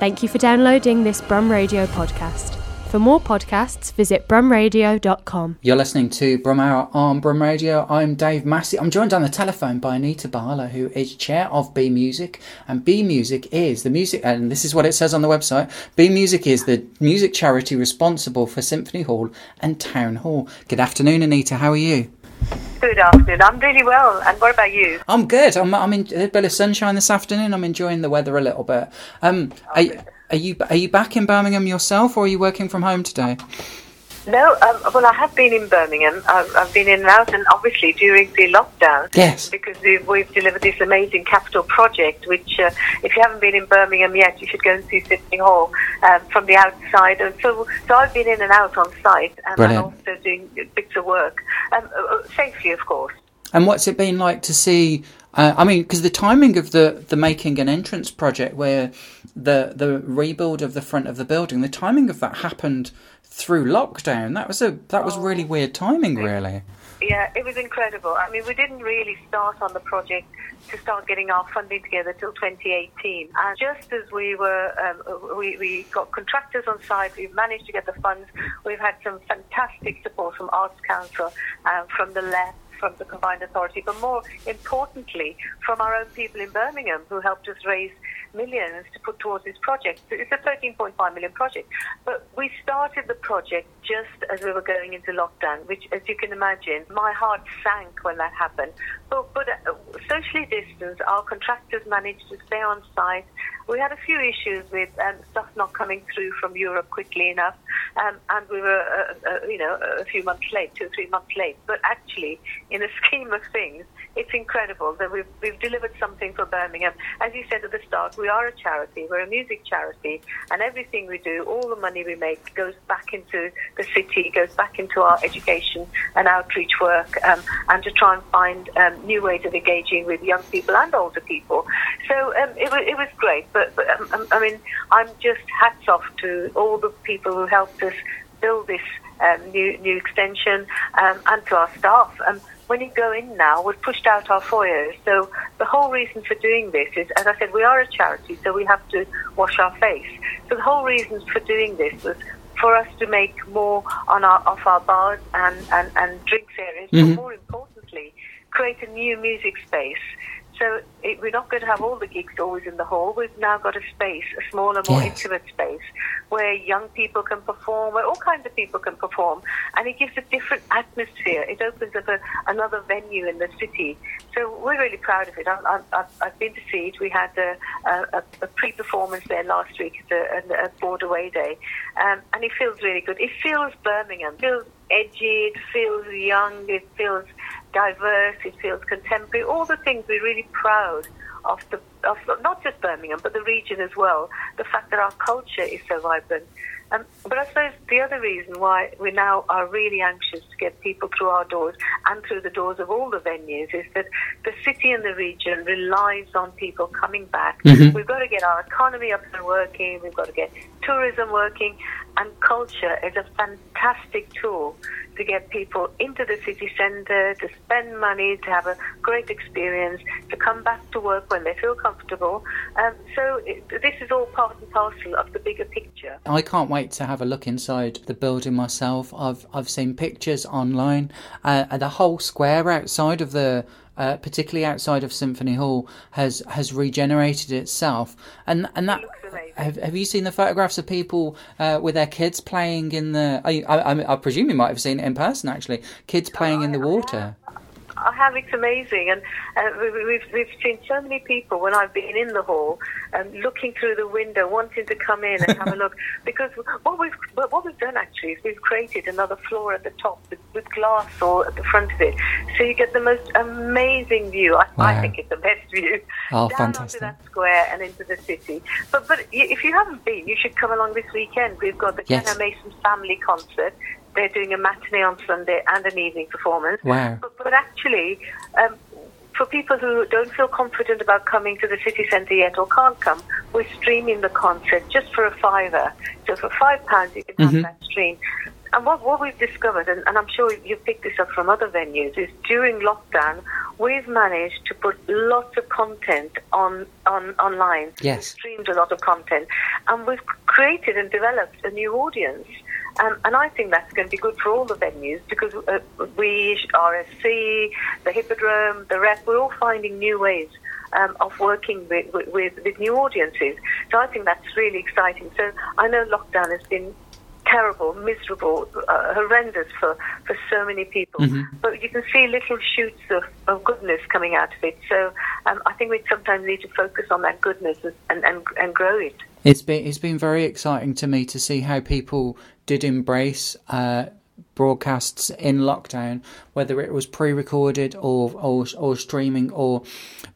Thank you for downloading this Brum Radio podcast. For more podcasts, visit brumradio.com. You're listening to Brum Hour on Brum Radio. I'm Dave Massey. I'm joined on the telephone by Anita Bala, who is chair of B Music. And B Music is the music, and this is what it says on the website B Music is the music charity responsible for Symphony Hall and Town Hall. Good afternoon, Anita. How are you? Good afternoon. I'm really well. And what about you? I'm good. I'm, I'm in a bit of sunshine this afternoon. I'm enjoying the weather a little bit. Um, are, are you are you back in Birmingham yourself, or are you working from home today? No, um, well, I have been in Birmingham. I've, I've, been in and out, and obviously during the lockdown. Yes. Because we've, we've delivered this amazing capital project, which, uh, if you haven't been in Birmingham yet, you should go and see Symphony Hall um, from the outside. And so, so I've been in and out on site, and Brilliant. I'm also doing bits of work, um, uh, uh, safely, of course. And what's it been like to see? Uh, I mean, because the timing of the the making an entrance project, where the the rebuild of the front of the building, the timing of that happened through lockdown. That was a that was really weird timing, really. Yeah, it was incredible. I mean, we didn't really start on the project to start getting our funding together till 2018. And just as we were, um, we, we got contractors on site, we've managed to get the funds. We've had some fantastic support from Arts Council, um, from the LEP from the Combined Authority, but more importantly, from our own people in Birmingham who helped us raise millions to put towards this project. It's a 13.5 million project. But we started the project just as we were going into lockdown, which, as you can imagine, my heart sank when that happened. But, but uh, socially distanced, our contractors managed to stay on site. We had a few issues with um, stuff not coming through from Europe quickly enough, um, and we were, uh, uh, you know, a few months late, two or three months late. But actually, in the scheme of things, it's incredible that we've, we've delivered something for Birmingham. As you said at the start, we are a charity, we're a music charity, and everything we do, all the money we make, goes back into the city, goes back into our education and outreach work, um, and to try and find um, new ways of engaging with young people and older people. So um, it, was, it was great, but, but um, um, I mean, I'm just hats off to all the people who helped us build this um, new new extension um, and to our staff. Um, when you go in now, we've pushed out our foyers. So the whole reason for doing this is, as I said, we are a charity, so we have to wash our face. So the whole reason for doing this was for us to make more on our off our bars and, and, and drinks areas, Mhm. but more importantly, create a new music space. So it, we're not going to have all the gigs always in the hall. We've now got a space, a smaller, more Yes. intimate space where young people can perform, where all kinds of people can perform, and it gives a different atmosphere. It opens up a, another venue in the city. So we're really proud of it. I, I've been to see it. We had a, a, a pre-performance there last week at a board away day, um, and it feels really good. It feels Birmingham. It feels edgy. It feels young. It feels diverse. It feels contemporary. All the things we're really proud of the of not just Birmingham but the region as well. The fact that our culture is so vibrant. Um, but I suppose the other reason why we now are really anxious to get people through our doors and through the doors of all the venues is that the city and the region relies on people coming back. Mhm. We've got to get our economy up and working. We've got to get tourism working, and culture is a fantastic tool to get people into the city centre, to spend money, to have a great experience, to come back to work when they feel comfortable. Um, so it, this is all part and parcel of the bigger picture. I can't wait to have a look inside the building myself. I've I've seen pictures online, uh, the whole square outside of the, uh, particularly outside of Symphony Hall, has has regenerated itself. And and that have, have you seen the photographs of people uh, with their kids playing in the? I, I I presume you might have seen it in person actually. Kids playing in the water. I have. It's amazing, and uh, we, we- we've we've seen so many people when I've been in the hall, um, looking through the window, wanting to come in and have a look. Because what we've what we've done actually is we've created another floor at the top with, with glass or at the front of it, so you get the most amazing view. I, I think it's the best view Oh, down fantastic. onto that square and into the city. But but if you haven't been, you should come along this weekend. We've got the Yes. Kanneh-Mason Family Concert. They're doing a matinee on Sunday and an evening performance. Wow. But, but actually, um, for people who don't feel confident about coming to the city centre yet or can't come, we're streaming the concert just for a fiver. So for five pounds, you can have Mhm. that stream. And what, what we've discovered, and, and I'm sure you've picked this up from other venues, is during lockdown, we've managed to put lots of content on, on online. Yes. We've streamed a lot of content. and we've created and developed a new audience. Um, and I think that's going to be good for all the venues because uh, we, RSC, the Hippodrome, the Rep, we're all finding new ways um, of working with, with, with, new audiences. So I think that's really exciting. So I know lockdown has been terrible, miserable, uh, horrendous for, for so many people. Mm-hmm. But you can see little shoots of, of goodness coming out of it. So um, I think we sometimes need to focus on that goodness and, and, and grow it. It's been it's been very exciting to me to see how people did embrace uh, broadcasts in lockdown, whether it was pre-recorded or, or or streaming, or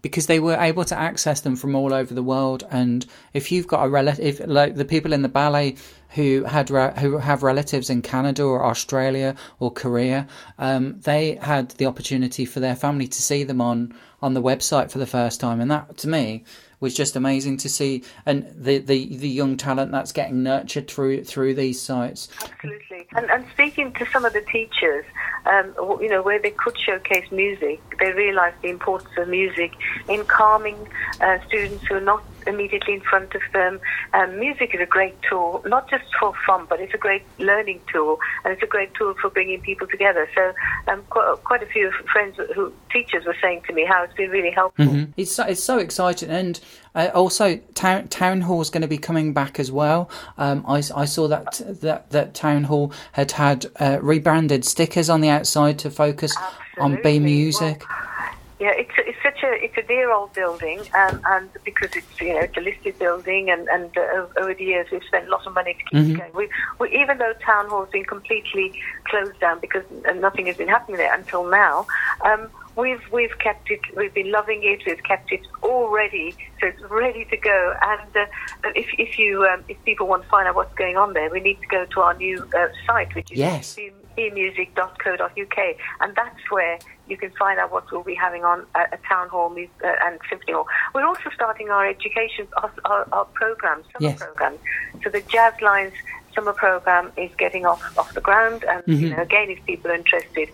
because they were able to access them from all over the world. And if you've got a relative, like the people in the ballet who had who have relatives in Canada or Australia or Korea, um, they had the opportunity for their family to see them on on the website for the first time, and that to me was just amazing to see, and the, the, the young talent that's getting nurtured through through these sites. Absolutely, and and speaking to some of the teachers, um, you know, where they could showcase music, they realised the importance of music in calming uh, students who are not immediately in front of them. Um, music is a great tool, not just for fun, but it's a great learning tool, and it's a great tool for bringing people together. So, um, quite, quite, a few friends who teachers were saying to me how it's been really helpful. Mm-hmm. It's so, it's so exciting, and uh, also town town hall is going to be coming back as well. Um, I, I saw that that that town hall had had uh, rebranded stickers on the outside to focus Absolutely. on B music. Well, yeah, it's it's a it's a dear old building, um, and because it's you know it's a listed building, and and uh, over the years we've spent a lot of money to keep mm-hmm. it going. We, we even though town hall's been completely closed down because nothing has been happening there until now. Um, we've we've kept it. We've been loving it. We've kept it all ready, so it's ready to go. And uh, if if you um, if people want to find out what's going on there, we need to go to our new uh, site, which is yes bmusic.co.uk, and that's where you can find out what we'll be having on at, Town Hall uh, and Symphony Hall. We're also starting our education, our, our, our program, summer yes. program. So the Jazzlines summer program is getting off, off the ground, and mm-hmm. you know, again, if people are interested.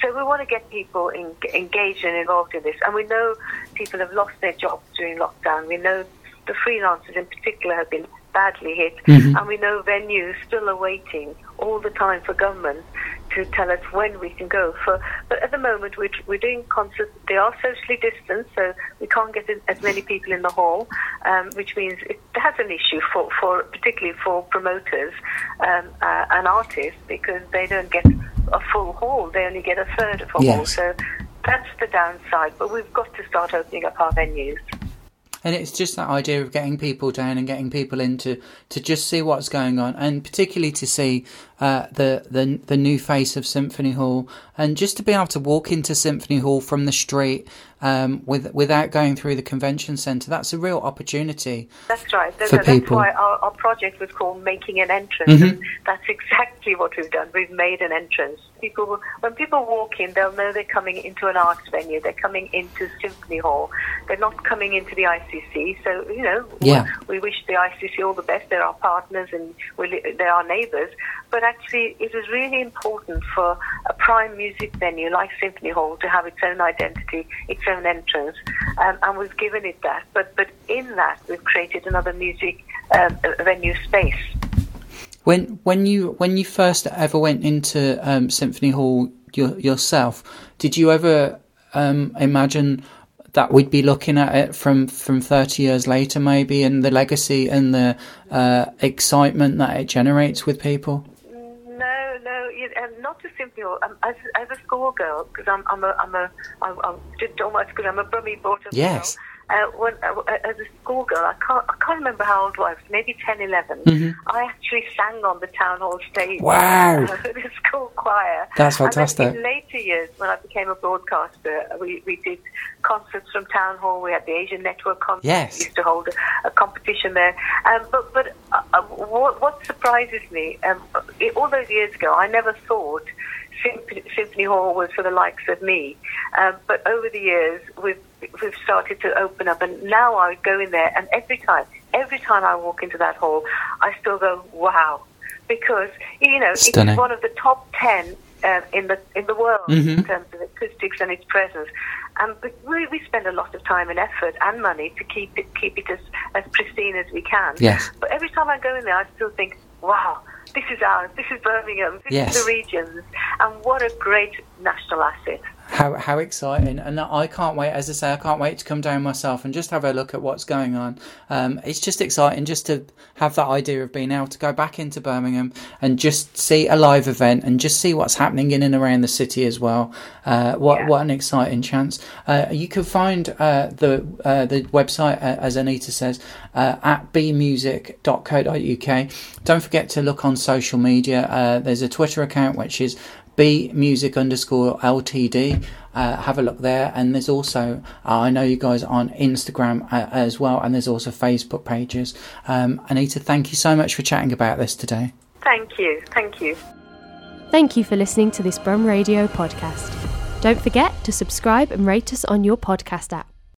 So we want to get people in, engaged and involved in this, and we know people have lost their jobs during lockdown. We know the freelancers in particular have been badly hit, mm-hmm. and we know venues still are waiting all the time for government to tell us when we can go. For but at the moment we're, we're doing concerts. They are socially distanced, so we can't get as many people in the hall, um, which means it has an issue for, for particularly for promoters um, uh, and artists because they don't get a full hall. They only get a third of a yes. hall. So that's the downside. But we've got to start opening up our venues and it's just that idea of getting people down and getting people into to just see what's going on, and particularly to see uh, the the the new face of Symphony Hall, and just to be able to walk into Symphony Hall from the street um, with, without going through the convention centre. That's a real opportunity. That's right. That's, for that's people. why our, our, project was called Making an Entrance. Mm-hmm. That's exactly what we've done. We've made an entrance. People, when people walk in, they'll know they're coming into an arts venue. They're coming into Symphony Hall. They're not coming into the ICC. So you know, yeah. we, we wish the ICC all the best. They're our partners and they're our neighbours. But actually, it was really important for a prime music venue like Symphony Hall to have its own identity, its own entrance, um, and we've given it that. But but in that, we've created another music um, venue space. When when you when you first ever went into um, Symphony Hall your, yourself, did you ever um, imagine that we'd be looking at it from from 30 years later maybe and the legacy and the uh, excitement that it generates with people and not just simply um, as, as a schoolgirl, because I'm, I'm a, I'm a, I'm, just almost because I'm a Brummie bottom yes. girl. Uh, when, uh, as a schoolgirl, I can't, I can't remember how old I was, maybe 10, 11. Mm-hmm. I actually sang on the town hall stage. Wow. Uh, the school choir. That's fantastic. in later years, when I became a broadcaster, we, we did concerts from town hall. We had the Asian Network concert. Yes. We used to hold a, a competition there. Um, but but uh, uh what, what, surprises me, um, it, all those years ago, I never thought Symphony, Symphony Hall was for the likes of me. Um, but over the years, we've we've started to open up, and now I go in there, and every time, every time I walk into that hall, I still go, wow, because you know Stunning. it's one of the top ten uh, in the in the world mm-hmm. in terms of acoustics and its presence. and we, we spend a lot of time and effort and money to keep it keep it as, as pristine as we can. Yes. But every time I go in there, I still think, wow, this is ours, this is Birmingham, this Yes. is the regions, and what a great national asset. How how exciting! And I can't wait. As I say, I can't wait to come down myself and just have a look at what's going on. Um, it's just exciting just to have that idea of being able to go back into Birmingham and just see a live event and just see what's happening in and around the city as well. Uh, what Yeah. what an exciting chance! Uh, you can find uh, the uh, the website uh, as Anita says uh, at bmusic.co.uk. Don't forget to look on social media. Uh, there's a Twitter account which is B music underscore LTD. Uh, have a look there, and there's also uh, I know you guys are on Instagram uh, as well, and there's also Facebook pages. Um, Anita, thank you so much for chatting about this today. Thank you, thank you. Thank you for listening to this Brum Radio podcast. Don't forget to subscribe and rate us on your podcast app.